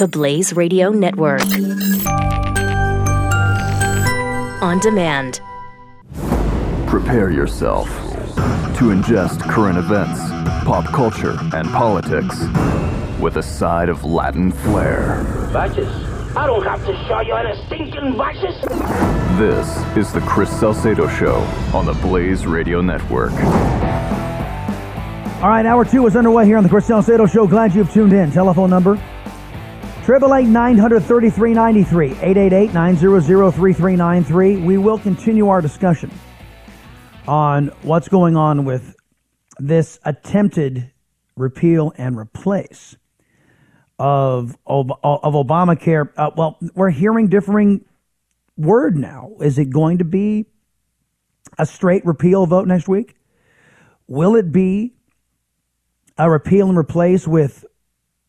The Blaze Radio Network. On demand. Prepare yourself to ingest current events, pop culture, and politics with a side of Latin flair. Vices? I don't have to show you any stinking vices. This is the Chris Salcedo Show on the Blaze Radio Network. All right, hour two is underway here on the Chris Salcedo Show. Glad you've tuned in. Telephone number Triple eight nine hundred thirty three ninety three eight eight eight nine zero zero three three nine three. We will continue our discussion on what's going on with this attempted repeal and replace of of, of Obamacare. Uh, well, we're hearing differing word now. Is it going to be a straight repeal vote next week? Will it be a repeal and replace with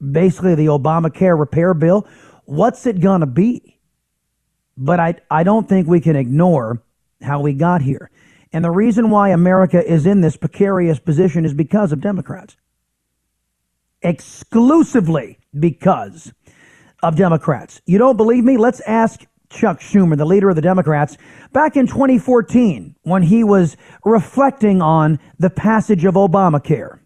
basically the Obamacare repair bill? What's it going to be? But I, I don't think we can ignore how we got here. And the reason why America is in this precarious position is because of Democrats. Exclusively because of Democrats. You don't believe me? Let's ask Chuck Schumer, the leader of the Democrats, back in 2014 when he was reflecting on the passage of Obamacare.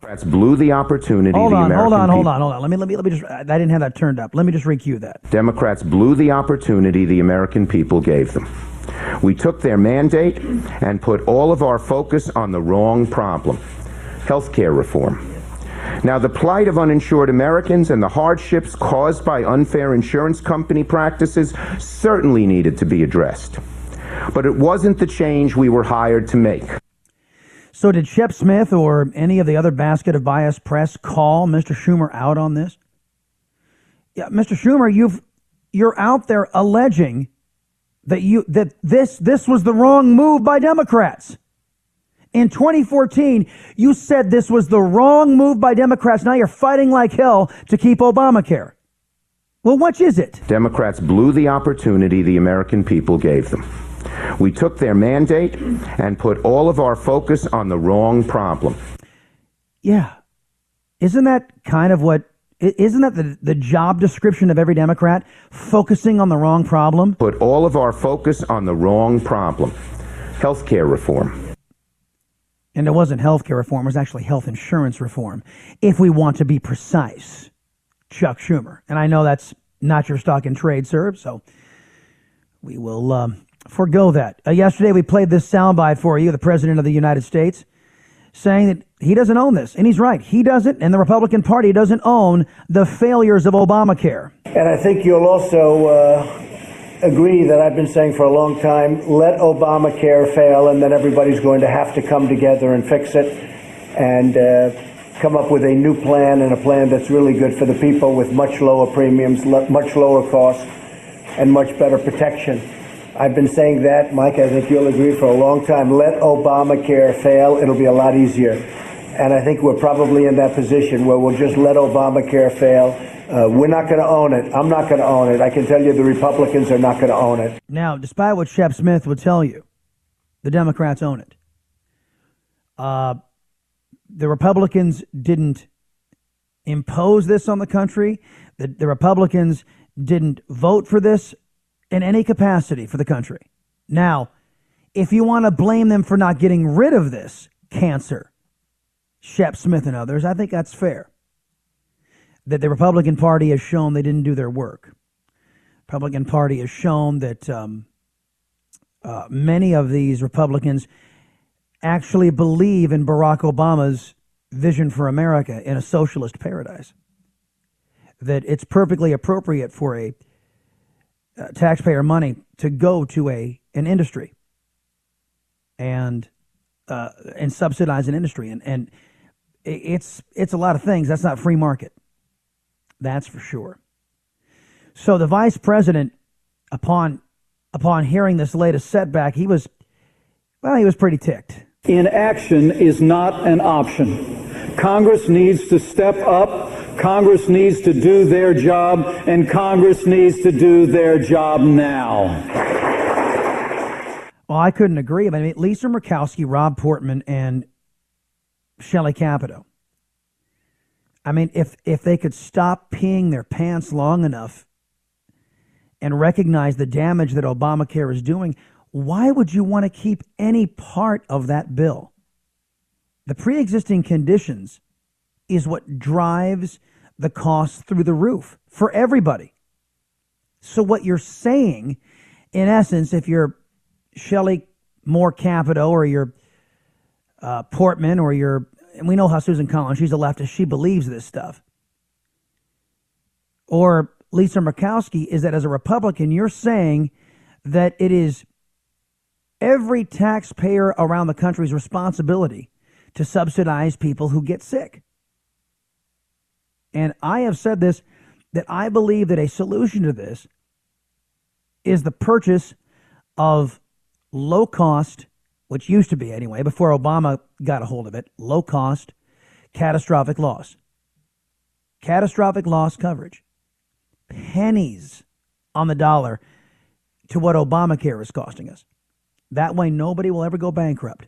Democrats blew the opportunity. Hold on, hold on, hold on, hold on. Let me, let me, let me just. I didn't have that turned up. Let me just recue that. Democrats blew the opportunity the American people gave them. We took their mandate and put all of our focus on the wrong problem health care reform. Now, the plight of uninsured Americans and the hardships caused by unfair insurance company practices certainly needed to be addressed. But it wasn't the change we were hired to make. So, did Shep Smith or any of the other basket of bias press call Mr. Schumer out on this? Yeah, Mr. Schumer, you've you're out there alleging that you that this this was the wrong move by Democrats. In 2014, you said this was the wrong move by Democrats. Now you're fighting like hell to keep Obamacare. Well, which is it? Democrats blew the opportunity the American people gave them. We took their mandate and put all of our focus on the wrong problem. Yeah. Isn't that kind of what isn't that the, the job description of every Democrat? Focusing on the wrong problem? Put all of our focus on the wrong problem health care reform. And it wasn't health care reform, it was actually health insurance reform, if we want to be precise. Chuck Schumer. And I know that's not your stock in trade, sir, so we will um, forego that. Uh, yesterday, we played this soundbite for you, the President of the United States, saying that he doesn't own this. And he's right. He doesn't, and the Republican Party doesn't own the failures of Obamacare. And I think you'll also uh, agree that I've been saying for a long time let Obamacare fail, and then everybody's going to have to come together and fix it and uh, come up with a new plan and a plan that's really good for the people with much lower premiums, much lower costs, and much better protection. I've been saying that, Mike, I think you'll agree for a long time. Let Obamacare fail, it'll be a lot easier. And I think we're probably in that position where we'll just let Obamacare fail. Uh, we're not going to own it. I'm not going to own it. I can tell you the Republicans are not going to own it. Now, despite what Shep Smith would tell you, the Democrats own it. Uh, the Republicans didn't impose this on the country. The, the Republicans didn't vote for this in any capacity for the country. Now, if you want to blame them for not getting rid of this cancer, Shep Smith and others, I think that's fair. That the Republican Party has shown they didn't do their work. Republican Party has shown that um, uh, many of these Republicans actually believe in Barack Obama's vision for America in a socialist paradise. That it's perfectly appropriate for a taxpayer money to go to a an industry and uh, and subsidize an industry and and it's it's a lot of things. That's not free market. That's for sure. So the vice president, upon upon hearing this latest setback, he was well, he was pretty ticked. Inaction is not an option. Congress needs to step up. Congress needs to do their job, and Congress needs to do their job now. Well, I couldn't agree. I mean, Lisa Murkowski, Rob Portman, and Shelley Capito. I mean, if if they could stop peeing their pants long enough and recognize the damage that Obamacare is doing, why would you want to keep any part of that bill? The pre-existing conditions is what drives the cost through the roof for everybody. So what you're saying, in essence, if you're Shelley Moore Capito or you're uh, Portman or you're, and we know how Susan Collins, she's a leftist, she believes this stuff. Or Lisa Murkowski is that as a Republican, you're saying that it is every taxpayer around the country's responsibility to subsidize people who get sick. And I have said this that I believe that a solution to this is the purchase of low cost, which used to be anyway, before Obama got a hold of it, low cost, catastrophic loss. Catastrophic loss coverage. Pennies on the dollar to what Obamacare is costing us. That way, nobody will ever go bankrupt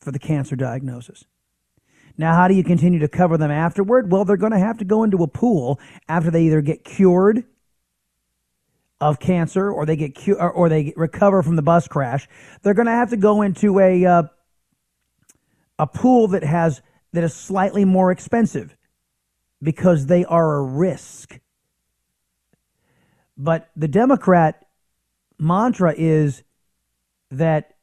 for the cancer diagnosis. Now, how do you continue to cover them afterward? Well, they're going to have to go into a pool after they either get cured of cancer or they get cu- or, they recover from the bus crash. They're going to have to go into a uh, a pool that has that is slightly more expensive because they are a risk. But the Democrat mantra is that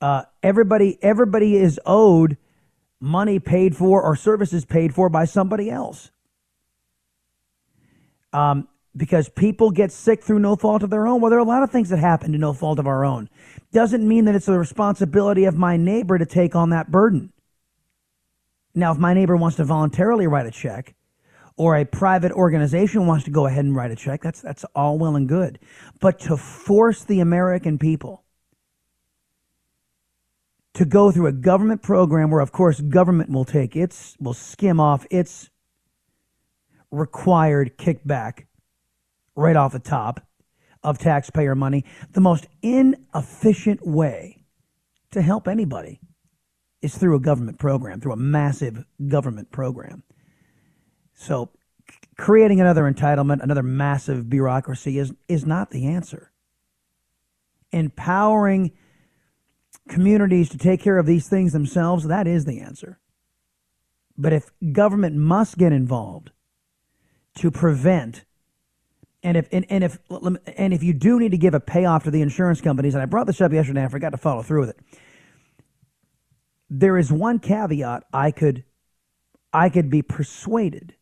uh, everybody everybody is owed money paid for or services paid for by somebody else. Um, because people get sick through no fault of their own. Well, there are a lot of things that happen to no fault of our own. Doesn't mean that it's the responsibility of my neighbor to take on that burden. Now, if my neighbor wants to voluntarily write a check, or a private organization wants to go ahead and write a check, that's that's all well and good. But to force the American people to go through a government program where, of course, government will take its, will skim off its required kickback right off the top of taxpayer money. The most inefficient way to help anybody is through a government program, through a massive government program. So, creating another entitlement, another massive bureaucracy is, is not the answer. Empowering communities to take care of these things themselves, that is the answer. But if government must get involved to prevent and if and, and if and if you do need to give a payoff to the insurance companies, and I brought this up yesterday, I forgot to follow through with it. There is one caveat I could I could be persuaded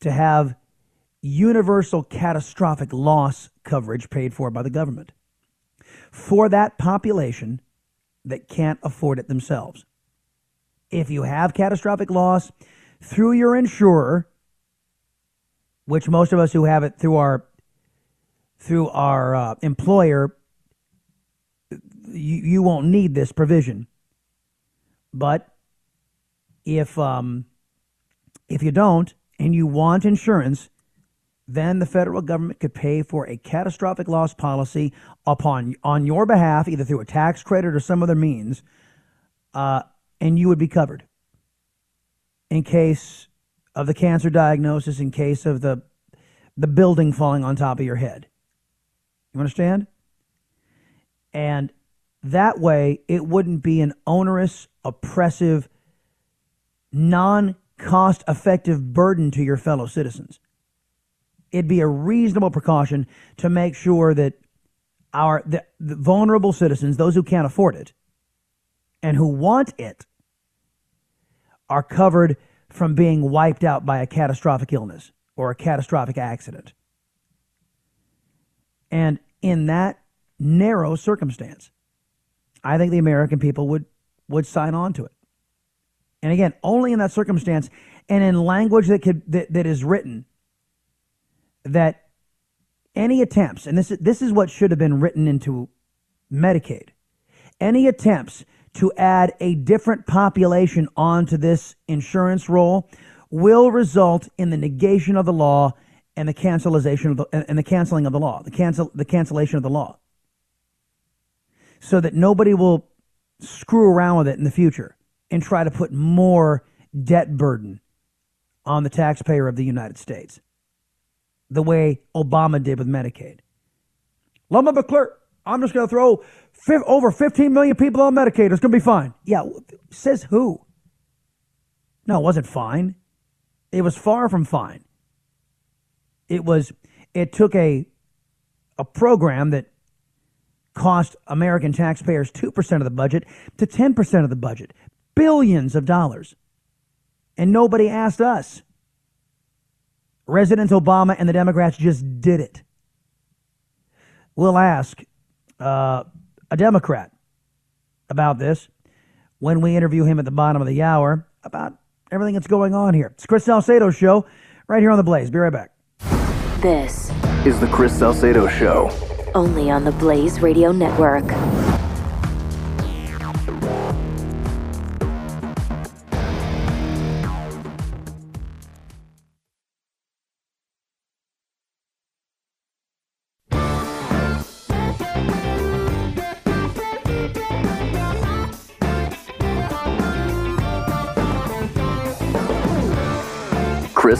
to have universal catastrophic loss coverage paid for by the government for that population that can't afford it themselves. If you have catastrophic loss through your insurer, which most of us who have it through our through our uh, employer, you, you won't need this provision. But if um, if you don't and you want insurance, then the federal government could pay for a catastrophic loss policy upon on your behalf, either through a tax credit or some other means, uh, and you would be covered in case of the cancer diagnosis, in case of the the building falling on top of your head. You understand? And that way, it wouldn't be an onerous, oppressive, non cost effective burden to your fellow citizens it'd be a reasonable precaution to make sure that our the, the vulnerable citizens, those who can't afford it and who want it, are covered from being wiped out by a catastrophic illness or a catastrophic accident. And in that narrow circumstance, I think the American people would, would sign on to it. And again, only in that circumstance and in language that could that, that is written that any attempts, and this is, this is what should have been written into Medicaid, any attempts to add a different population onto this insurance roll will result in the negation of the law and the cancellation of the, and the canceling of the law, the cancel the cancellation of the law, so that nobody will screw around with it in the future and try to put more debt burden on the taxpayer of the United States, the way Obama did with Medicaid. Be clear. I'm just going to throw over 15 million people on Medicaid. It's going to be fine. Yeah, says who? No, it wasn't fine. It was far from fine. It was. It took a a program that cost American taxpayers 2% of the budget to 10% of the budget, billions of dollars. And nobody asked us. President Obama and the Democrats just did it. We'll ask uh, a Democrat about this when we interview him at the bottom of the hour about everything that's going on here. It's Chris Salcedo Show right here on The Blaze. Be right back. This Is the Chris Salcedo Show. only on the Blaze Radio Network.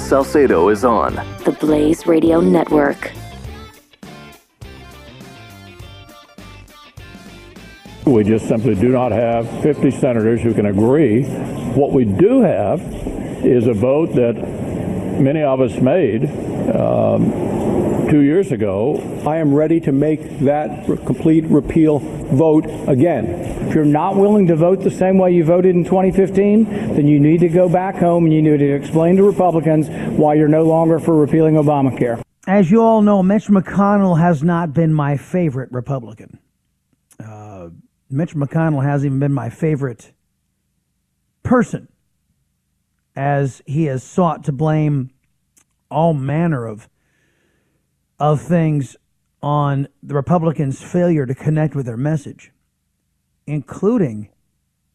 Salcedo is on. The Blaze Radio Network. We just simply do not have 50 senators who can agree. What we do have is a vote that many of us made um, two years ago. I am ready to make that complete repeal vote again. If you're not willing to vote the same way you voted in 2015, then you need to go back home and you need to explain to Republicans why you're no longer for repealing Obamacare. As you all know, Mitch McConnell has not been my favorite Republican. Uh, Mitch McConnell hasn't even been my favorite person, as he has sought to blame all manner of of things on the Republicans' failure to connect with their message, including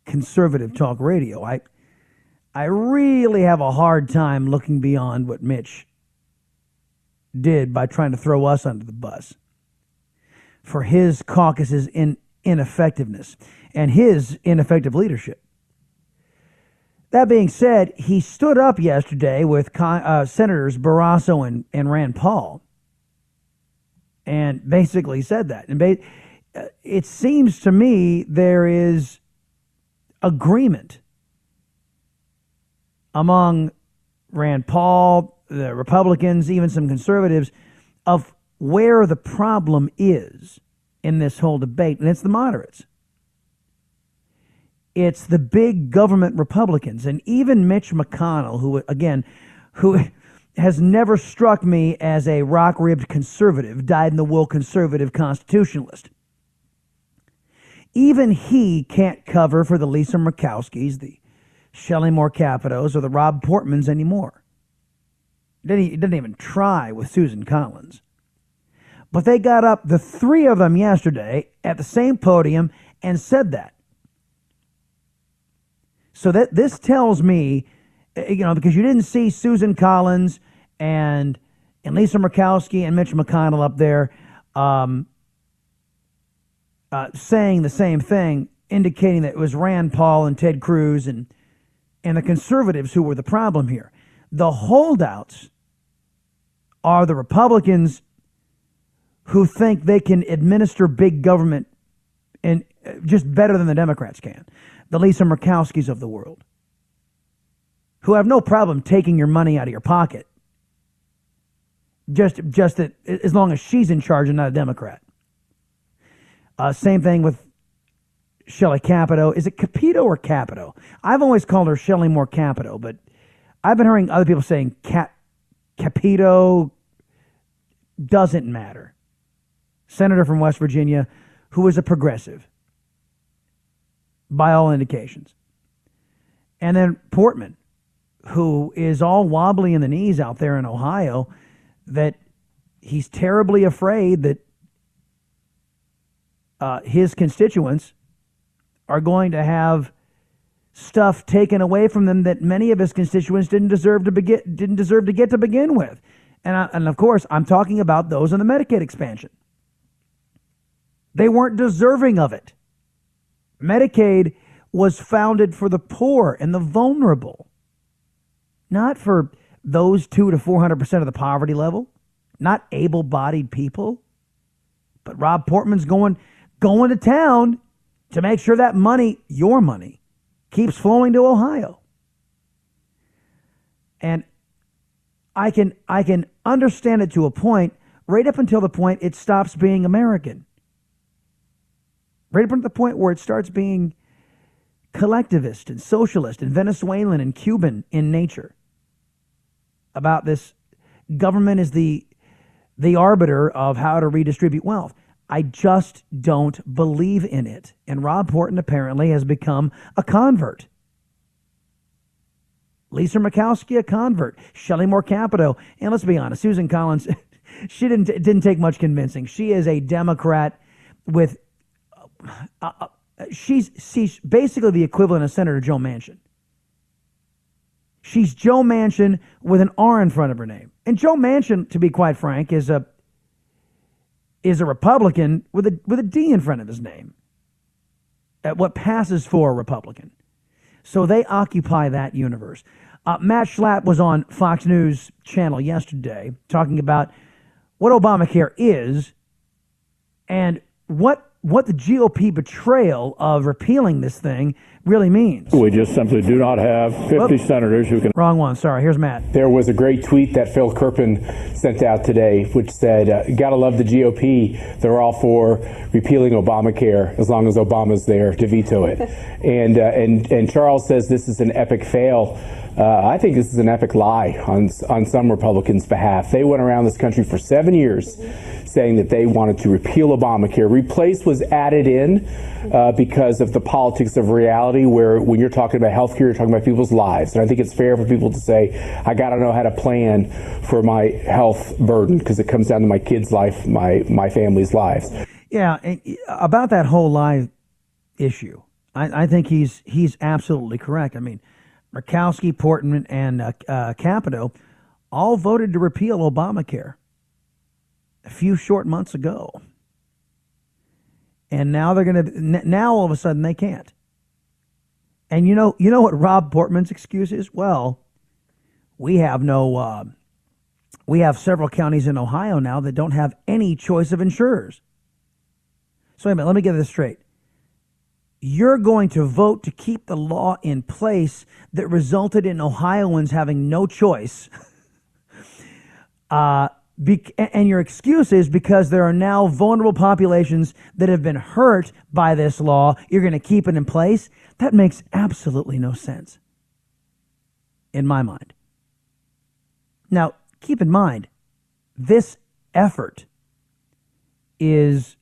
conservative talk radio. I I really have a hard time looking beyond what Mitch did by trying to throw us under the bus for his caucus's in, ineffectiveness and his ineffective leadership. That being said, he stood up yesterday with uh, Senators Barrasso and, and Rand Paul and basically said that. And ba- uh, it seems to me there is agreement among Rand Paul, the Republicans, even some conservatives, of where the problem is in this whole debate, and it's the moderates. It's the big government Republicans, and even Mitch McConnell, who, again, who has never struck me as a rock ribbed conservative, dyed in the wool conservative constitutionalist. Even he can't cover for the Lisa Murkowskis, the Shelley Moore Capitos, or the Rob Portmans anymore. He didn't even try with Susan Collins. But they got up, the three of them yesterday, at the same podium and said that. So that this tells me, eh, you know, because you didn't see Susan Collins and and Lisa Murkowski and Mitch McConnell up there um, uh, saying the same thing, indicating that it was Rand Paul and Ted Cruz and and the conservatives who were the problem here. The holdouts are the Republicans who think they can administer big government and just better than the Democrats can. The Lisa Murkowskis of the world, who have no problem taking your money out of your pocket, just just that as long as she's in charge and not a Democrat. Uh, same thing with Shelley Capito. Is it Capito or Capito? I've always called her Shelley Moore Capito, but I've been hearing other people saying Cap Capito. Doesn't matter. Senator from West Virginia, who is a progressive by all indications. And then Portman, who is all wobbly in the knees out there in Ohio, that he's terribly afraid that uh, his constituents are going to have stuff taken away from them that many of his constituents didn't deserve to begin didn't deserve to get to begin with. And I, and of course, I'm talking about those in the Medicaid expansion. They weren't deserving of it. Medicaid was founded for the poor and the vulnerable, not for those two to 400% of the poverty level, not able bodied people. But Rob Portman's going, going to town to make sure that money, your money, keeps flowing to Ohio. And I can, I can understand it to a point, right up until the point it stops being American. Right up until the point where it starts being collectivist and socialist and Venezuelan and Cuban in nature about this government is the the arbiter of how to redistribute wealth. I just don't believe in it. And Rob Portman apparently has become a convert. Lisa Murkowski, a convert. Shelley Moore Capito. And let's be honest, Susan Collins, she didn't, didn't take much convincing. She is a Democrat with, uh, uh, she's, she's basically the equivalent of Senator Joe Manchin. She's Joe Manchin with an R in front of her name. And Joe Manchin, to be quite frank, is a is a Republican with a with a D in front of his name. At what passes for a Republican. So they occupy that universe. Uh, Matt Schlapp was on Fox News channel yesterday talking about what Obamacare is and what what the GOP betrayal of repealing this thing really means. We just simply do not have 50 senators who can. Wrong one. Sorry. Here's Matt. There was a great tweet that Phil Kerpen sent out today, which said, uh, "Gotta love the GOP. They're all for repealing Obamacare as long as Obama's there to veto it." and uh, and and Charles says this is an epic fail. Uh, I think this is an epic lie on on some Republicans' behalf. They went around this country for seven years saying that they wanted to repeal Obamacare. Replace was added in uh, because of the politics of reality, where when you're talking about health care, you're talking about people's lives. And I think it's fair for people to say, I got to know how to plan for my health burden because it comes down to my kids' life, my, my family's lives. Yeah, about that whole lie issue, I, I think he's he's absolutely correct. I mean, Murkowski, Portman, and uh, uh, Capito all voted to repeal Obamacare a few short months ago. And now they're going to, now all of a sudden they can't. And you know, you know what Rob Portman's excuse is? Well, we have no, uh, we have several counties in Ohio now that don't have any choice of insurers. So wait a minute, let me get this straight. You're going to vote to keep the law in place that resulted in Ohioans having no choice. uh, be- and your excuse is because there are now vulnerable populations that have been hurt by this law, you're going to keep it in place. That makes absolutely no sense in my mind. Now, keep in mind, this effort is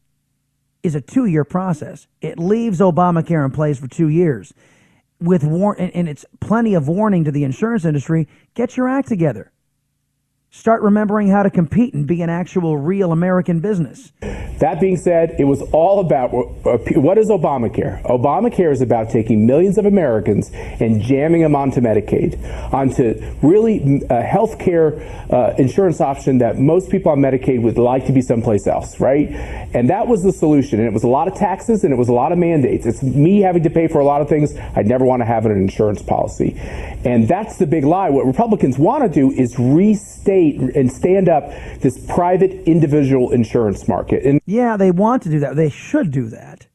is a two year process. It leaves Obamacare in place for two years, with war- and, and it's plenty of warning to the insurance industry. Get your act together. Start remembering how to compete and be an actual real American business. That being said, it was all about what is Obamacare? Obamacare is about taking millions of Americans and jamming them onto Medicaid, onto really a health care uh, insurance option that most people on Medicaid would like to be someplace else, right? And that was the solution. And it was a lot of taxes and it was a lot of mandates. It's me having to pay for a lot of things I'd never want to have in an insurance policy. And that's the big lie. What Republicans want to do is restate and stand up this private individual insurance market. And yeah, they want to do that. They should do that.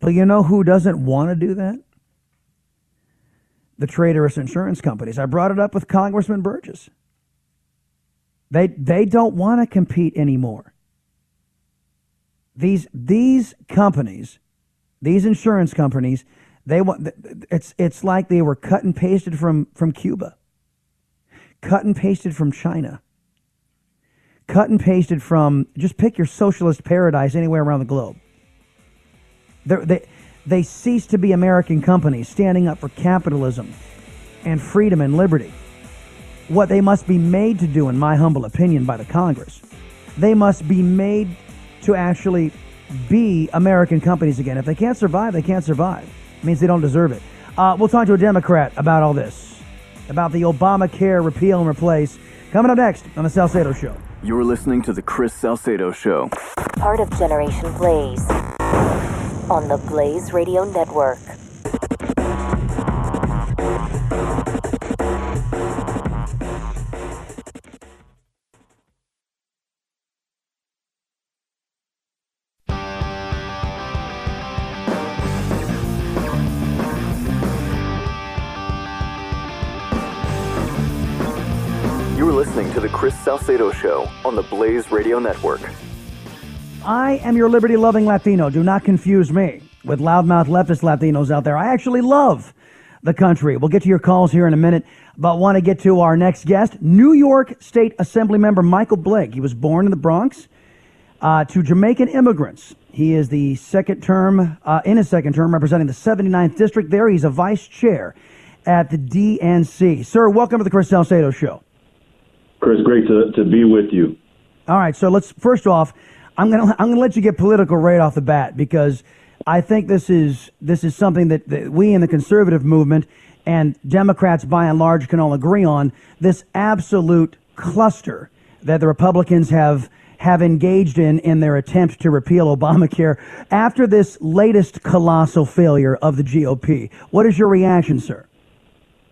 But you know who doesn't want to do that? The traitorous insurance companies. I brought it up with Congressman Burgess. They they don't want to compete anymore. These these companies, these insurance companies, they want it's it's like they were cut and pasted from from Cuba cut and pasted from China, cut and pasted from just pick your socialist paradise anywhere around the globe. They're, they they cease to be American companies standing up for capitalism and freedom and liberty. What they must be made to do, in my humble opinion, by the Congress, they must be made to actually be American companies again. If they can't survive, they can't survive. It means they don't deserve it. Uh, we'll talk to a Democrat about all this about the Obamacare repeal and replace. Coming up next on the Salcedo Show. You're listening to the Chris Salcedo Show. Part of Generation Blaze on the Blaze Radio Network. Salcedo Show on the Blaze Radio Network. I am your liberty loving Latino. Do not confuse me with loudmouth leftist Latinos out there. I actually love the country. We'll get to your calls here in a minute, but want to get to our next guest, New York State Assembly member Michael Blake. He was born in the Bronx uh, to Jamaican immigrants. He is the second term, uh, in his second term, representing the 79th district there. He's a vice chair at the DNC. Sir, welcome to the Chris Salcedo Show. Chris, great to, to be with you. All right, so let's first off, I'm gonna I'm gonna let you get political right off the bat because I think this is this is something that, that we in the conservative movement and Democrats by and large can all agree on. This absolute cluster that the Republicans have have engaged in in their attempt to repeal Obamacare after this latest colossal failure of the GOP. What is your reaction, sir?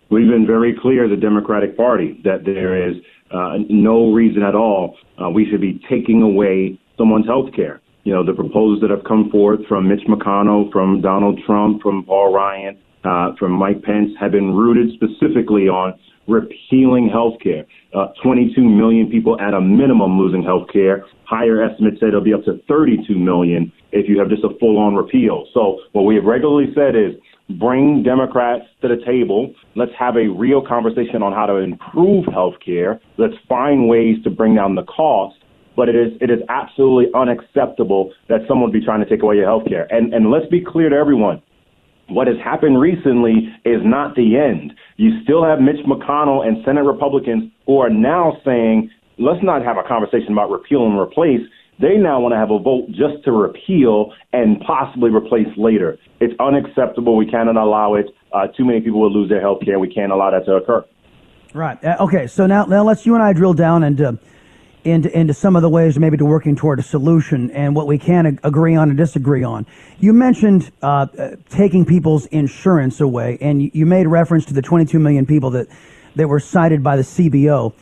We've been very clear, the Democratic Party, that there is uh, no reason at all uh, we should be taking away someone's health care. You know, the proposals that have come forth from Mitch McConnell, from Donald Trump, from Paul Ryan, uh, from Mike Pence have been rooted specifically on repealing health care. Uh, 22 million people at a minimum losing health care. Higher estimates say it'll be up to 32 million if you have just a full on repeal. So, what we have regularly said is bring Democrats to the table. Let's have a real conversation on how to improve health care. Let's find ways to bring down the cost but it is it is absolutely unacceptable that someone would be trying to take away your health care. And and let's be clear to everyone. What has happened recently is not the end. You still have Mitch McConnell and Senate Republicans who are now saying, let's not have a conversation about repeal and replace. They now want to have a vote just to repeal and possibly replace later. It's unacceptable. We cannot allow it. Uh, too many people will lose their health care. We can't allow that to occur. Right. Uh, okay. So now, now let's you and I drill down. Uh, into, into some of the ways maybe to working toward a solution and what we can agree on and disagree on. You mentioned uh, uh, taking people's insurance away, and you, you, made reference to the 22 million people that, that were cited by the CBO.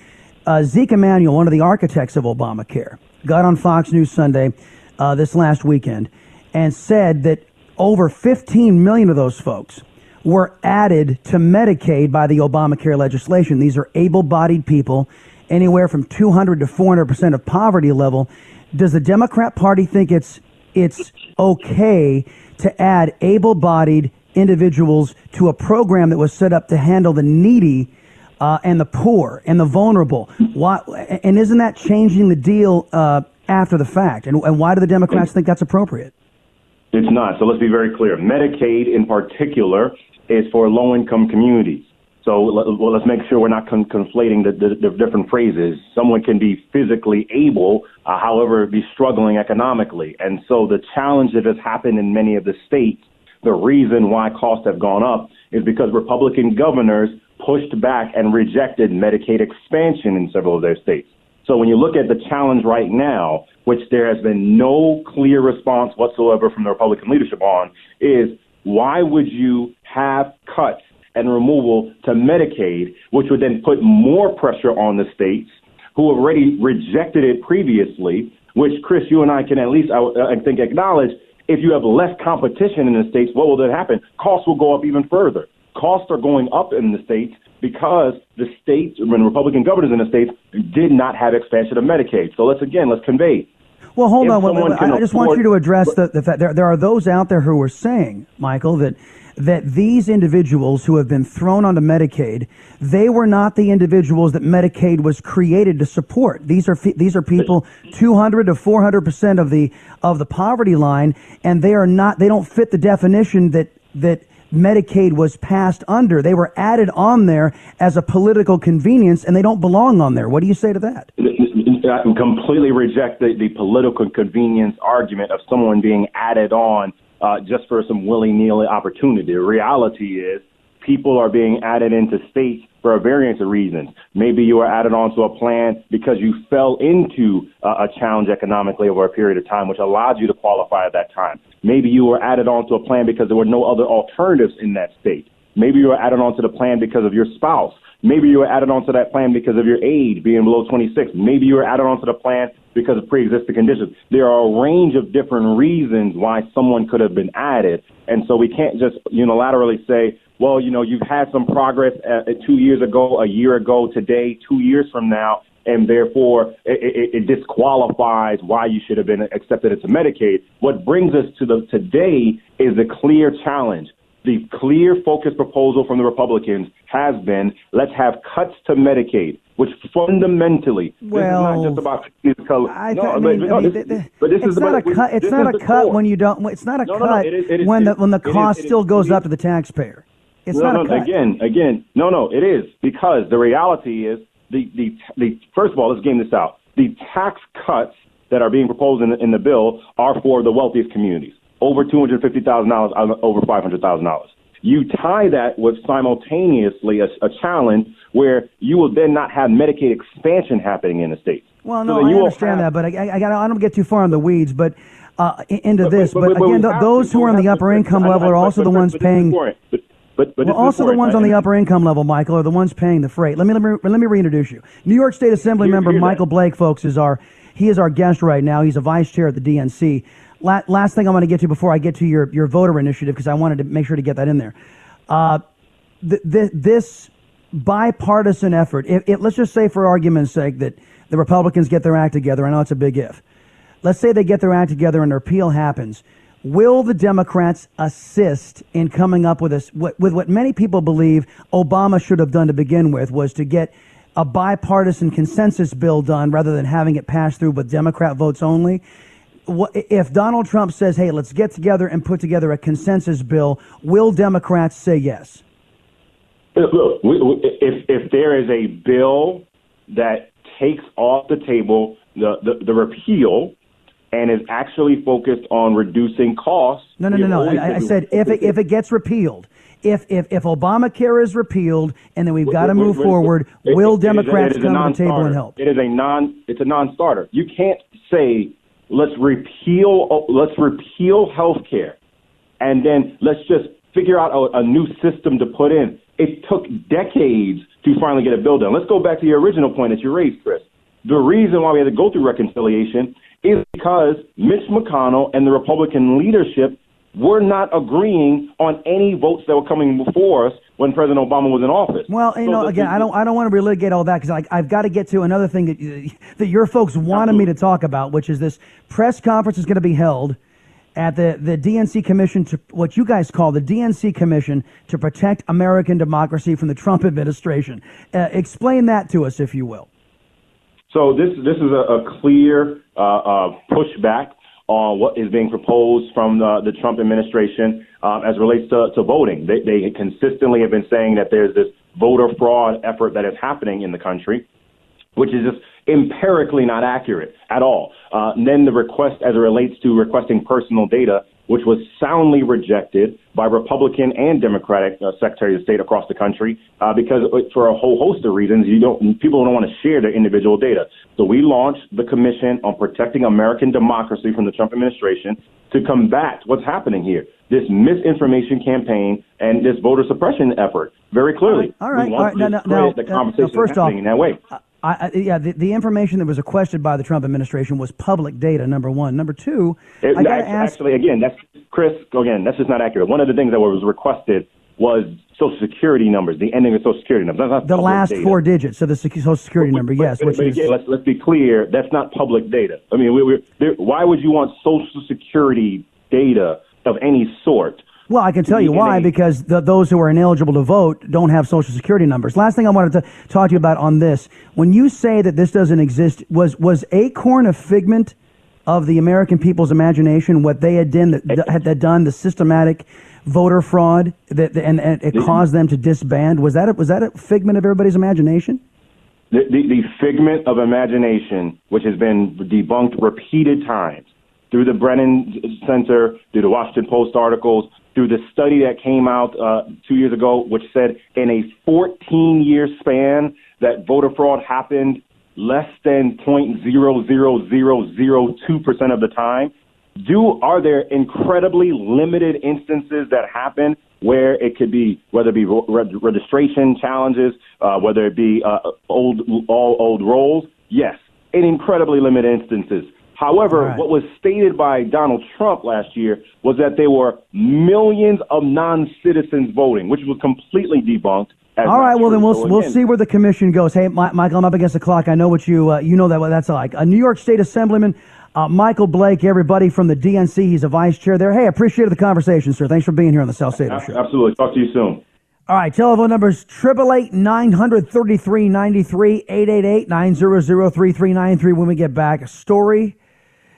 Uh, Zeke Emanuel, one of the architects of Obamacare, got on Fox News Sunday uh, this last weekend and said that over 15 million of those folks were added to Medicaid by the Obamacare legislation. These are able bodied people anywhere from 200 to 400 percent of poverty level. Does the Democrat Party think it's it's okay to add able-bodied individuals to a program that was set up to handle the needy uh, and the poor and the vulnerable? Why, and isn't that changing the deal uh, after the fact? And, and why do the Democrats think that's appropriate? It's not. So let's be very clear. Medicaid, in particular, is for low-income communities. So well, let's make sure we're not con- conflating the, the, the, different phrases. Someone can be physically able, uh, however, be struggling economically. And so the challenge that has happened in many of the states, the reason why costs have gone up is because Republican governors pushed back and rejected Medicaid expansion in several of their states. So when you look at the challenge right now, which there has been no clear response whatsoever from the Republican leadership on, is why would you have cuts and removal to Medicaid, which would then put more pressure on the states who already rejected it previously, which, Chris, you and I can at least, I, I think, acknowledge if you have less competition in the states, what will then happen? Costs will go up even further. Costs are going up in the states because the states, when Republican governors in the states, did not have expansion of Medicaid. So let's again, let's convey. Well, hold on. Wait, wait, I just want you to address the, the fact there, there are those out there who are saying, Michael, that that these individuals who have been thrown onto Medicaid, they were not the individuals that Medicaid was created to support. These are these are people 200 to 400 percent of the of the poverty line, and they are not. They don't fit the definition that that Medicaid was passed under. They were added on there as a political convenience, and they don't belong on there. What do you say to that? I completely reject the, the political convenience argument of someone being added on uh, just for some willy nilly opportunity. The reality is people are being added into states for a variance of reasons. Maybe you were added onto a plan because you fell into uh, a challenge economically over a period of time, which allowed you to qualify at that time. Maybe you were added onto a plan because there were no other alternatives in that state. Maybe you were added onto the plan because of your spouse. Maybe you were added onto that plan because of your age being below 26. Maybe you were added onto the plan because of pre-existing conditions. There are a range of different reasons why someone could have been added, and so we can't just unilaterally say, well, you know, you've had some progress uh, two years ago, a year ago, today, two years from now. And therefore it, it, it disqualifies why you should have been accepted into Medicaid. What brings us to the today is the clear challenge. The clear focus proposal from the Republicans has been let's have cuts to Medicaid, which fundamentally Well, this is not just about color. I, no, I mean, but no, I mean, this- th- th- but this it's is not about- a cut. It's not a cut core. when you don't. It's not a No, cut it is- when the when the cost is- still goes up to the taxpayer. It's no, not no, a cut. again, again, no, no, it is because the reality is the, the the first of all, let's game this out. The tax cuts that are being proposed in the, in the bill are for the wealthiest communities, over two hundred fifty thousand dollars, over five hundred thousand dollars. You tie that with simultaneously a, a challenge where you will then not have Medicaid expansion happening in the states. Well, no, then I understand have- that, but I, I, I, gotta, I don't get too far in the weeds, but uh, into But- this. but- But, but- again, those who are on the upper income level are also the ones paying. But, but, Well, also the ones on the upper income level, Michael, are the ones paying the freight. Let me let me let me reintroduce you. New York State Assembly Hear- member hear that. Michael Blake, folks, is our he is our guest right now. He's a vice chair at the DNC. La- last thing I want to get to before I get to your your voter initiative because I wanted to make sure to get that in there. Uh, th- th- this bipartisan effort. If, if, let's just say, for argument's sake, that the Republicans get their act together. I know it's a big if. Let's say they get their act together and their repeal happens. Will the Democrats assist in coming up with, a, with what many people believe Obama should have done to begin with, was to get a bipartisan consensus bill done rather than having it pass through with Democrat votes only? If Donald Trump says, hey, let's get together and put together a consensus bill, will Democrats say yes? Uh, look, we, we, if if there is a bill that takes off the table the, the, the repeal and is actually focused on reducing costs. No, no, no, no. I, I said if it, if it gets repealed, if if if Obamacare is repealed and then we've got to move forward, it- will it Democrats it come to the table and help? It is a non. It's a non-starter. You can't say let's repeal let's repeal health care and then let's just figure out a, a new system to put in. It took decades to finally get a bill done. Let's go back to your original point that you raised, Chris. The reason why we had to go through reconciliation is because Mitch McConnell and the Republican leadership were not agreeing on any votes that were coming before us when President Obama was in office. Well, you So know, again, I don't, I don't want to relitigate all that because I've got to get to another thing that that your folks wanted me to talk about, which is this press conference is going to be held at the the DNC Commission to what you guys call the DNC Commission to protect American democracy from the Trump administration. Uh, explain that to us, if you will. So this this is a, a clear uh, uh, pushback on what is being proposed from the, the Trump administration um, as relates to, to voting. They, they consistently have been saying that there's this voter fraud effort that is happening in the country, which is just empirically not accurate at all. Uh, and then the request as it relates to requesting personal data, which was soundly rejected by Republican and Democratic uh, Secretaries of State across the country, uh, because for a whole host of reasons, you don't people don't want to share their individual data. So we launched the Commission on Protecting American Democracy from the Trump administration to combat what's happening here, this misinformation campaign and this voter suppression effort. Very clearly, All right, we all right. to Now, now, now, the uh, conversation now, first off, in that way. I, I, yeah, the, the information that was requested by the Trump administration was public data. Number one. Number two, It- I got to actually, ask. actually, again, that's Chris. Again, that's just not accurate. One of the things that was requested was Social Security numbers, the ending of Social Security numbers. The last data. four digits of the Social Security number, yes, But, which but is again, let's let's be clear. That's not public data. I mean, we, we, there, why would you want Social Security data of any sort? Well, I can tell you why, because the, those who are ineligible to vote don't have Social Security numbers. Last thing I wanted to talk to you about on this: when you say that this doesn't exist, was was Acorn a figment of the American people's imagination? What they had done, had that done the systematic voter fraud that, and, and it caused them to disband? Was that a, was that a figment of everybody's imagination? the, the, the figment of imagination, which has been debunked repeated times through the Brennan Center, through the Washington Post articles, through the study that came out uh, two years ago, which said in a 14 year span that voter fraud happened less than 0.00002% of the time. Do are there incredibly limited instances that happen where it could be whether it be reg- registration challenges, uh, whether it be uh, old all old rolls? Yes, in incredibly limited instances. However, Right. what was stated by Donald Trump last year was that there were millions of non-citizens voting, which was completely debunked. All right, well then we'll So we'll see where the commission goes. Hey, Mi- Michael, I'm up against the clock. I know what you uh, you know that what that's like. A New York State Assemblyman uh, Michael Blake, everybody from the DNC. He's a vice chair there. Hey, appreciated the conversation, sir. Thanks for being here on the Salcedo Show. Absolutely. Talk to you soon. All right, telephone numbers triple eight nine hundred thirty three ninety three eight eight eight nine zero zero three three nine three. When we get back, a story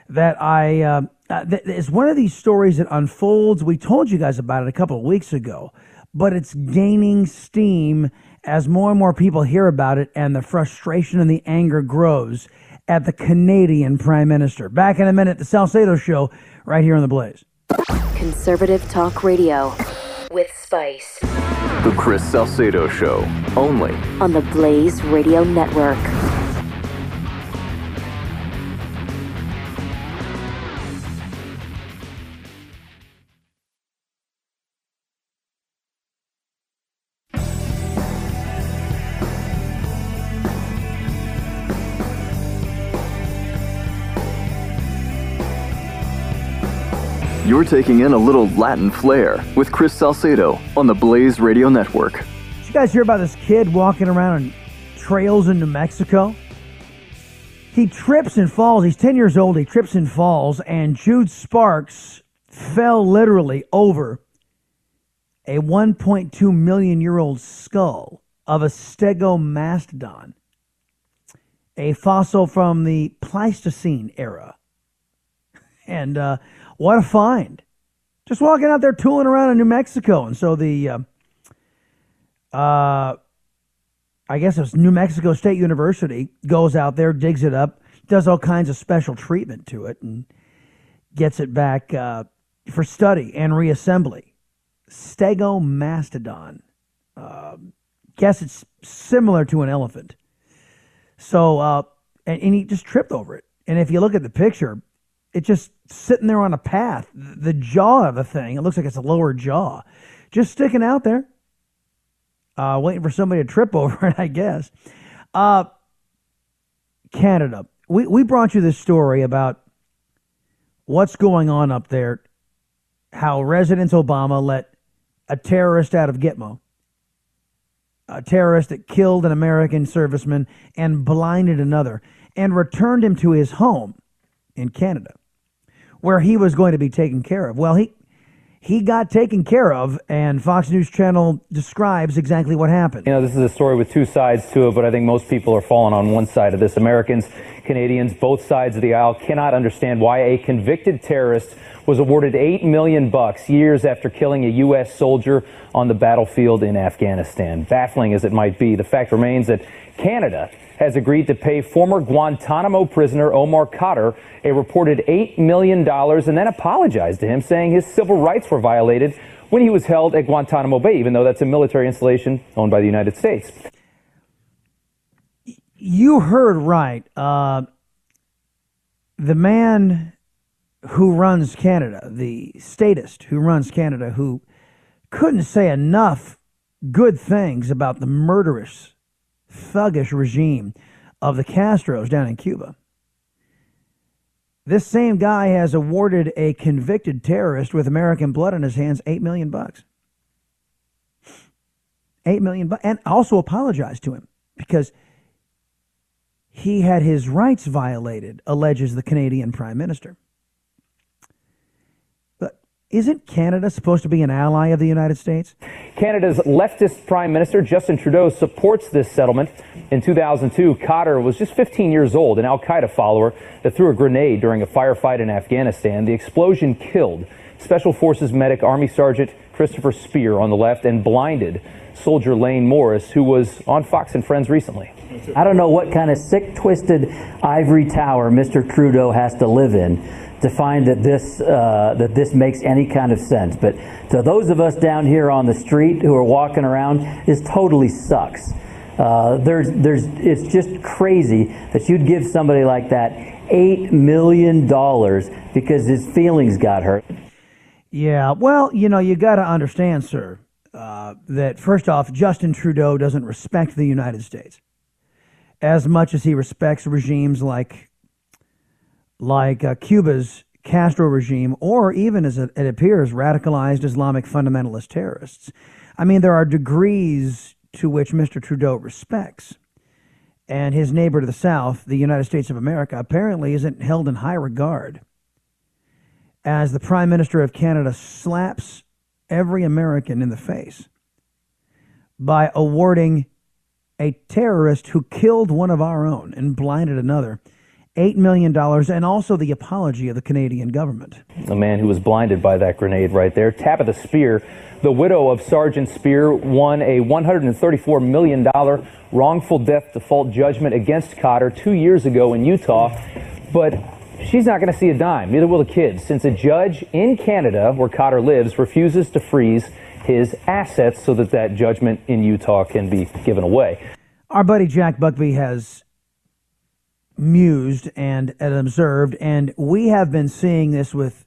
that I uh, uh, th- is one of these stories that unfolds. We told you guys about it a couple of weeks ago, but it's gaining steam as more and more people hear about it, and the frustration and the anger grows at the Canadian Prime Minister. Back in a minute, the Salcedo Show, right here on the Blaze. Conservative Talk Radio with Spice The Chris Salcedo Show, only on the Blaze Radio Network. You're taking in a little Latin flair with Chris Salcedo on the Blaze Radio Network. Did you guys hear about this kid walking around on trails in New Mexico? He trips and falls. He's 10 years old. He trips and falls, and Jude Sparks fell literally over a 1.2 million year old skull of a stegomastodon, a fossil from the Pleistocene era. And uh, what a find! Just walking out there tooling around in New Mexico. And so the, uh, uh, I guess it's New Mexico State University goes out there, digs it up, does all kinds of special treatment to it, and gets it back uh, for study and reassembly. Stegomastodon. Uh, guess it's similar to an elephant. So, uh, and, and he just tripped over it. And if you look at the picture, it's just sitting there on a path. The jaw of the thing, it looks like it's a lower jaw, just sticking out there, uh, waiting for somebody to trip over it, I guess. Uh, Canada. We, we brought you this story about what's going on up there, how President Obama let a terrorist out of Gitmo, a terrorist that killed an American serviceman and blinded another, and returned him to his home in Canada, where he was going to be taken care of. Well, he he got taken care of, and Fox News Channel describes exactly what happened. You know, this is a story with two sides to it, but I think most people are falling on one side of this. Americans, Canadians, both sides of the aisle cannot understand why a convicted terrorist was awarded 8 million bucks years after killing a U.S. soldier on the battlefield in Afghanistan. Baffling as it might be, the fact remains that Canada has agreed to pay former Guantanamo prisoner Omar Khadr a reported $8 million and then apologized to him, saying his civil rights were violated when he was held at Guantanamo Bay, even though that's a military installation owned by the United States. You heard right. Uh, the man who runs Canada, the statist who runs Canada, who couldn't say enough good things about the murderous, thuggish regime of the Castros down in Cuba. This same guy has awarded a convicted terrorist with American blood on his hands 8 million bucks. 8 million bucks and also apologized to him because he had his rights violated, alleges the Canadian Prime Minister. But isn't Canada supposed to be an ally of the United States? Canada's leftist Prime Minister Justin Trudeau supports this settlement. In 2002, Khadr was just 15 years old, an Al Qaeda follower that threw a grenade during a firefight in Afghanistan. The explosion killed Special Forces medic Army Sergeant Christopher Speer on the left and blinded soldier Layne Morris, who was on Fox and Friends recently. I don't know what kind of sick, twisted ivory tower Mr. Trudeau has to live in to find that this uh, that this makes any kind of sense. But to those of us down here on the street who are walking around, this totally sucks. Uh, there's there's it's just crazy that you'd give somebody like that eight million dollars because his feelings got hurt. Yeah, well, you know, you got to understand, sir, uh, that first off, Justin Trudeau doesn't respect the United States as much as he respects regimes like like uh, Cuba's Castro regime, or even as it, it appears, radicalized Islamic fundamentalist terrorists. I mean, there are degrees to which Mr. Trudeau respects, and his neighbor to the south, the United States of America, apparently isn't held in high regard. As the Prime Minister of Canada slaps every American in the face by awarding a terrorist who killed one of our own and blinded another $8 million and also the apology of the Canadian government. The man who was blinded by that grenade right there, Tabitha Speer, the spear, the widow of Sergeant Speer, won a $134 million wrongful death default judgment against Khadr two years ago in Utah. But she's not going to see a dime, neither will the kids, since a judge in Canada, where Khadr lives, refuses to freeze his assets so that that judgment in Utah can be given away. Our buddy Jack Buckby has mused and, and observed, and we have been seeing this with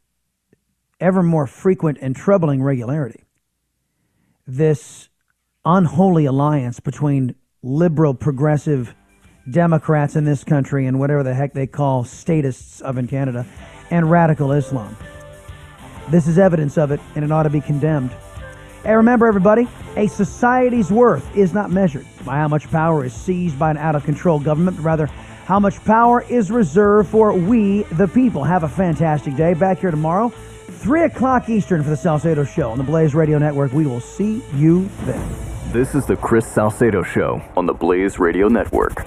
ever more frequent and troubling regularity. This unholy alliance between liberal, progressive Democrats in this country and whatever the heck they call statists of in Canada and radical Islam. This is evidence of it, and it ought to be condemned. And remember, everybody, a society's worth is not measured by how much power is seized by an out of control government, but rather how much power is reserved for we, the people. Have a fantastic day. Back here tomorrow, 3 o'clock Eastern for the Salcedo Show on the Blaze Radio Network. We will see you then. This is the Chris Salcedo Show on the Blaze Radio Network.